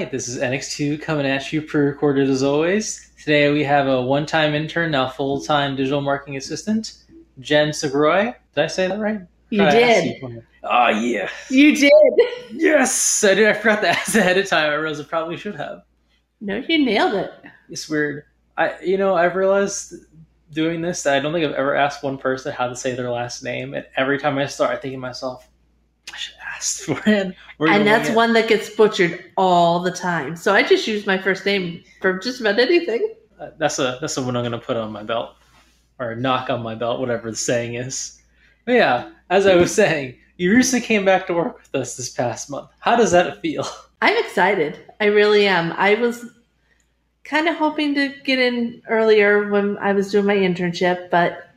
right, this is NX2 coming at you pre-recorded as always. Today we have a one-time intern, now full-time digital marketing assistant, Jen Segroy. Did I say that right? You did. you. Ah, oh yeah, You did. yes! I did. I forgot to ask ahead of time. I realized I probably should have. No, you nailed it. It's weird. I, you know, I've realized doing this that I don't think I've ever asked one person how to say their last name, and every time I start, I think to myself, I should ask for it. And that's one that gets butchered all the time. So I just use my first name for just about anything. Uh, that's a that's the one I'm gonna put on my belt or knock on my belt, whatever the saying is. But yeah, as I was saying, you recently came back to work with us this past month. How does that feel? I'm excited. I really am. I was kind of hoping to get in earlier when I was doing my internship, but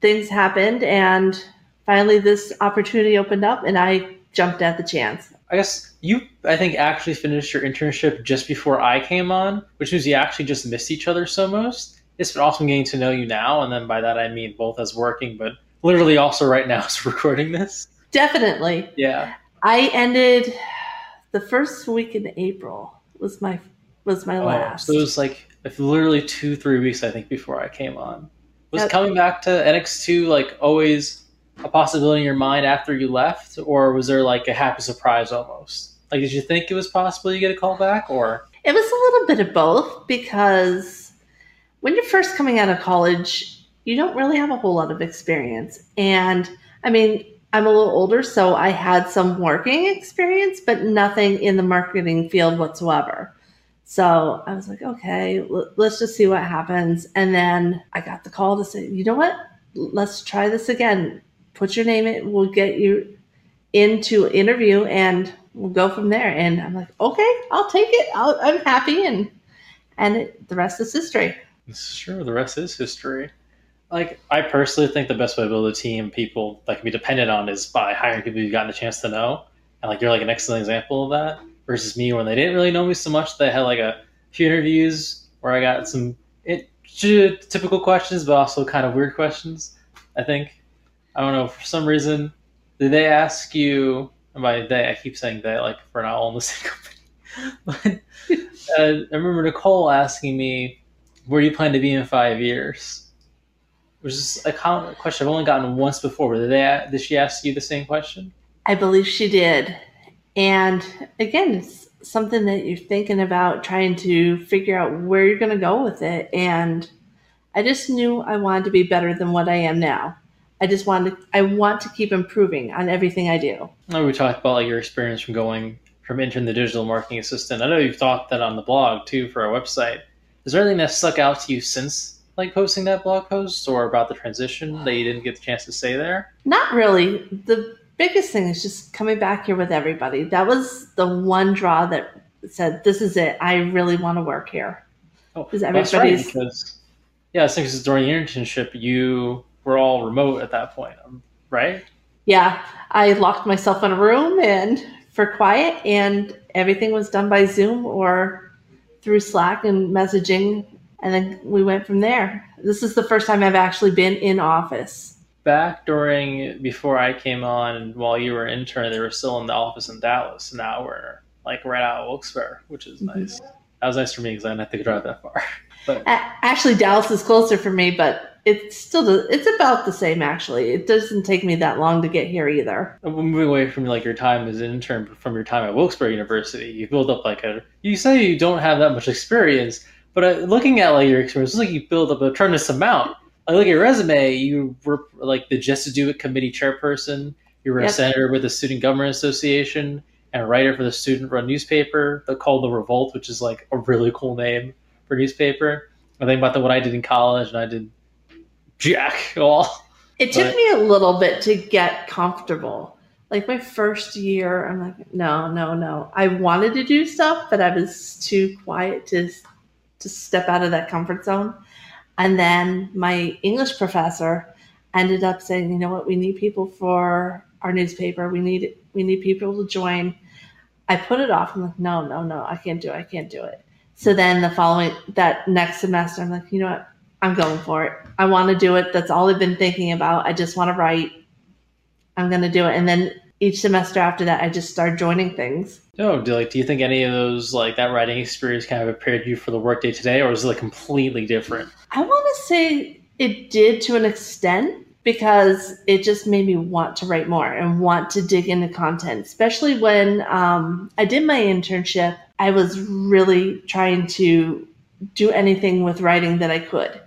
things happened and finally this opportunity opened up and I jumped at the chance. I guess you, I think, actually finished your internship just before I came on, which means you actually just missed each other so most. It's been awesome getting to know you now, and then by that I mean both as working, but literally also right now as recording this. Definitely. Yeah. I ended the first week in April was my was my Oh, last. so it was like literally two, three weeks, I think, before I came on. Was Yep. coming back to NX2 like always a possibility in your mind after you left, or was there like a happy surprise almost? Like, did you think it was possible you get a call back, or It was a little bit of both because when you're first coming out of college, you don't really have a whole lot of experience. And I mean, I'm a little older, so I had some working experience, but nothing in the marketing field whatsoever. So I was like, okay, let's just see what happens. And then I got the call to say, you know what? Let's try this again. Put your name in. We'll get you into interview and we'll go from there. And I'm like, okay, I'll take it. I'll, I'm happy. And and it, the rest is history. Sure, the rest is history. Like, I personally think the best way to build a team, people that can be dependent on, is by hiring people you've gotten a chance to know. And like, you're like an excellent example of that. Versus me, when they didn't really know me so much, they had like a few interviews where I got some it, typical questions, but also kind of weird questions. I think I don't know for some reason. Did they ask you? And by they, I keep saying they, like we're not all in the same company. but uh, I remember Nicole asking me, "Where you plan to be in five years?" Which is a common question I've only gotten once before. Did they? Did she ask you the same question? I believe she did. And again, it's something that you're thinking about trying to figure out where you're going to go with it. And I just knew I wanted to be better than what I am now. I just want to I want to keep improving on everything I do. I know we talked about like your experience from going from intern to digital marketing assistant. I know you've talked that on the blog too for our website. Is there anything that stuck out to you since like posting that blog post or about the transition that you didn't get the chance to say there? Not really. The biggest thing is just coming back here with everybody. That was the one draw that said, "This is it. I really want to work here." Oh, that's right, because yeah, I think because during your internship you were all remote at that point, um, right? Yeah, I locked myself in a room and for quiet, and everything was done by Zoom or through Slack and messaging, and then we went from there. This is the first time I've actually been in office. Back during before I came on and while you were intern, they were still in the office in Dallas. Now we're like right out of Wilkes-Barre, which is Mhm. nice. That was nice for me because I didn't have to drive that far. But Actually, Dallas is closer for me, but it's still it's about the same. Actually, it doesn't take me that long to get here either. Moving away from like your time as an intern from your time at Wilkes-Barre University, you build up like a. You say you don't have that much experience, but uh, looking at like your experience, it's like you build up a tremendous amount. Like look at your resume, you were like the Just to Do It committee chairperson. You were a senator with the Student Government Association and a writer for the student-run newspaper that called the Revolt, which is like a really cool name for newspaper. I think about the what I did in college, and I did jack all. It took But- me a little bit to get comfortable. Like my first year, I'm like, no, no, no. I wanted to do stuff, but I was too quiet to to step out of that comfort zone. And then my English professor ended up saying, you know what, we need people for our newspaper. We need we need people to join. I put it off. I'm like, no, no, no, I can't do it. I can't do it. So then the following that next semester, I'm like, you know what, I'm going for it. I want to do it. That's all I've been thinking about. I just want to write. I'm going to do it. And then each semester after that, I just started joining things. Oh, do like do you think any of those like that writing experience kind of prepared you for the workday today, or is it like completely different? I want to say it did to an extent because it just made me want to write more and want to dig into content, especially when um, I did my internship. I was really trying to do anything with writing that I could.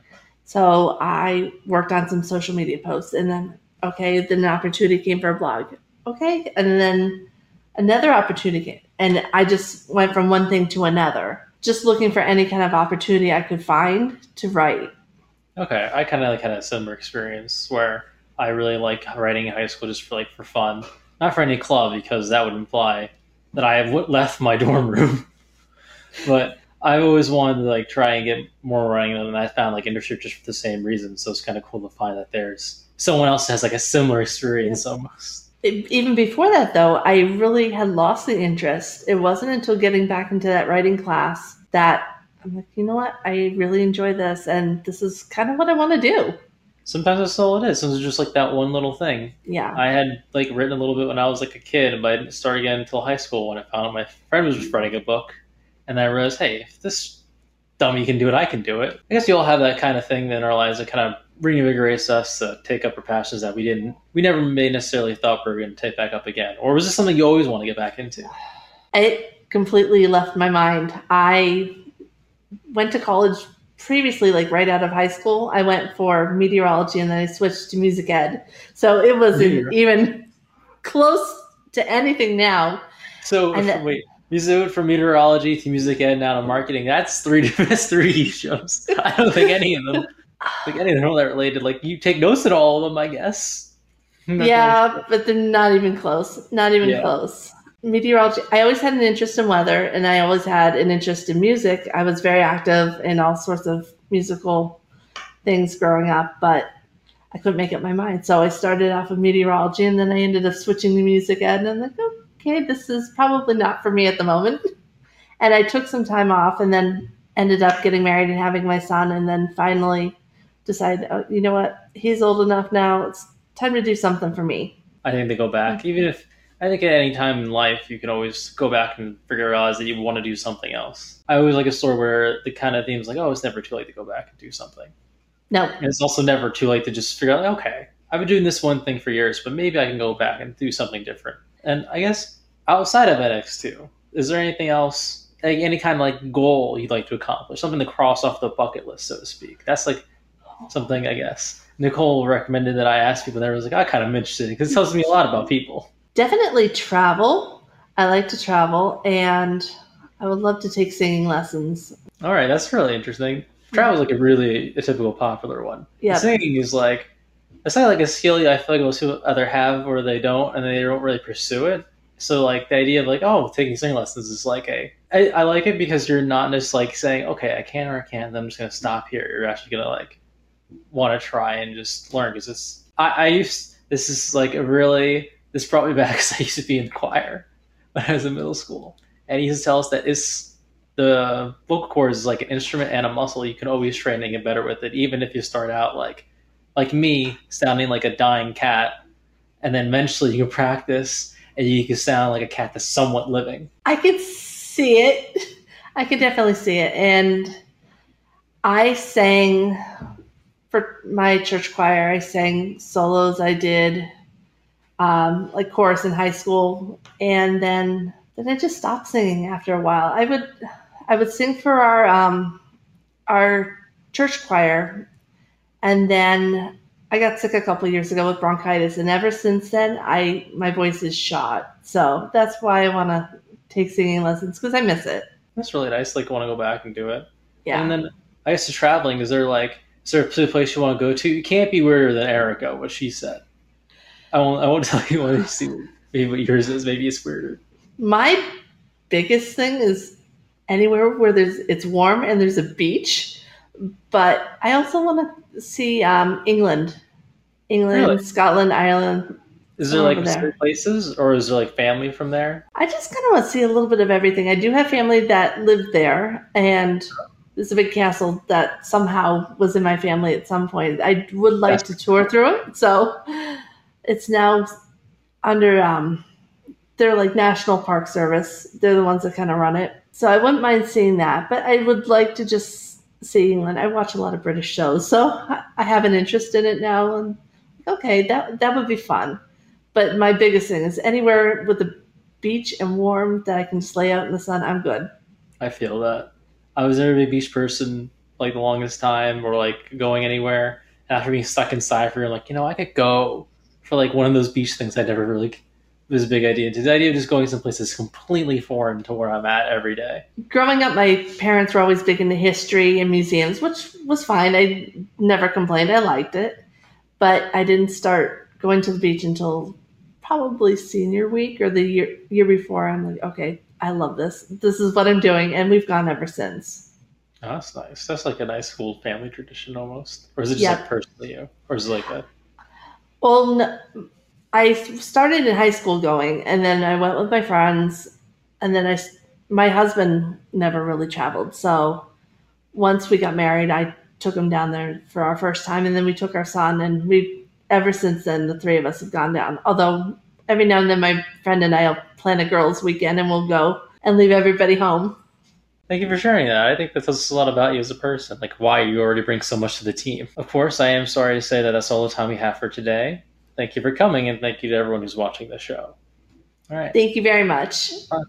So I worked on some social media posts and then, okay, then an opportunity came for a blog. Okay. And then another opportunity. And I just went from one thing to another, just looking for any kind of opportunity I could find to write. Okay. I kind of like had a similar experience where I really like writing in high school just for like for fun, not for any club because that would imply that I have left my dorm room. but I always wanted to like try and get more writing and I found like internship just for the same reason. So it's kind of cool to find that there's someone else has like a similar experience almost. Even before that, though, I really had lost the interest. It wasn't until getting back into that writing class that I'm like, you know what? I really enjoy this, and this is kind of what I want to do. Sometimes that's all it is. Sometimes it's just like that one little thing. Yeah. I had like written a little bit when I was like a kid, but I didn't start again until high school when I found out my friend was writing a book and then I realized, hey, if this dummy can do it, I can do it. I guess we all have that kind of thing in our lives that kind of reinvigorates us to take up our passions that we didn't, we never may necessarily thought we were going to take back up again. Or was this something you always want to get back into? It completely left my mind. I went to college previously, like right out of high school. I went for meteorology and then I switched to music ed. So it wasn't even close to anything now. So, if, wait, Music from meteorology to music ed now to marketing. That's three that's three shows. I don't think any of them think any of them are that related. Like you take notes at all of them, I guess. yeah, but they're not even close. Not even yeah. close. Meteorology. I always had an interest in weather, and I always had an interest in music. I was very active in all sorts of musical things growing up, but I couldn't make up my mind. So I started off with meteorology, and then I ended up switching to music ed, and I'm like, oh, okay, this is probably not for me at the moment. And I took some time off and then ended up getting married and having my son. And then finally decided, oh, you know what? He's old enough now. It's time to do something for me. I think they go back. Mm-hmm. Even if, I think at any time in life, you can always go back and figure out that you want to do something else. I always like a story where the kind of theme's like, oh, it's never too late to go back and do something. No. And it's also never too late to just figure out, okay, I've been doing this one thing for years, but maybe I can go back and do something different. And I guess outside of NX2, is there anything else, like any kind of like goal you'd like to accomplish, something to cross off the bucket list, so to speak? That's like something I guess Nicole recommended that I ask people. There was like I kind of interested because it tells me a lot about people. Definitely travel. I like to travel, and I would love to take singing lessons. All right, that's really interesting. Travel is like a really a typical popular one. Yeah, singing is like it's not like a skill I feel like most people either have or they don't, and they don't really pursue it. So like the idea of like oh taking singing lessons is like a I, I like it because you're not just like saying okay I can or I can't I'm just gonna stop here. You're actually gonna like want to try and just learn because it's I, I used this is like a really this brought me back because I used to be in the choir when I was in middle school and he used to tell us that it's the vocal cords is like an instrument and a muscle you can always train and get better with it even if you start out like like me sounding like a dying cat and then eventually you can practice and you can sound like a cat that's somewhat living. I could see it. I could definitely see it. And I sang for my church choir. I sang solos. I did um, like chorus in high school, and then then I just stopped singing after a while. I would I would sing for our um, our church choir, and then I got sick a couple years ago with bronchitis, and ever since then, I my voice is shot. So that's why I want to take singing lessons because I miss it. That's really nice. Like, want to go back and do it. Yeah. And then I guess to traveling, is there like is there a place you want to go to? You can't be weirder than Erica, what she said. I won't. I won't tell you what you see. Maybe what yours is. Maybe it's weirder. My biggest thing is anywhere where there's it's warm and there's a beach. But I also want to see um, England, England, really? Scotland, Ireland. Is there like places, or is there like family from there? I just kind of want to see a little bit of everything. I do have family that lived there, and there's a big castle that somehow was in my family at some point. I would like That's to tour through it, so it's now under um, they're like National Park Service. They're the ones that kind of run it. So I wouldn't mind seeing that, but I would like to just see England. I watch a lot of British shows, so I have an interest in it now. And okay, that that would be fun. But my biggest thing is anywhere with the beach and warm that I can lay out in the sun. I'm good. I feel that. I was never a beach person like the longest time, or like going anywhere. After being stuck inside for like, you know, I could go for like one of those beach things I never really was a big idea. The idea of just going someplace that's completely foreign to where I'm at every day. Growing up, my parents were always big into history and museums, which was fine. I never complained. I liked it. But I didn't start going to the beach until probably senior week or the year, year before. I'm like, okay, I love this. This is what I'm doing. And we've gone ever since. Oh, that's nice. That's like a nice cool family tradition almost. Or is it just yep. like personally you? Or is it like a. Well, no, I started in high school going, and then I went with my friends, and then I my husband never really traveled. So once we got married, I took him down there for our first time, and then we took our son, and we ever since then the three of us have gone down. Although every now and then my friend and I'll plan a girls' weekend, and we'll go and leave everybody home. Thank you for sharing that. I think that tells us a lot about you as a person, like why you already bring so much to the team. Of course, I am sorry to say that that's all the time we have for today thank you for coming and thank you to everyone who's watching the show. All right. Thank you very much. Bye.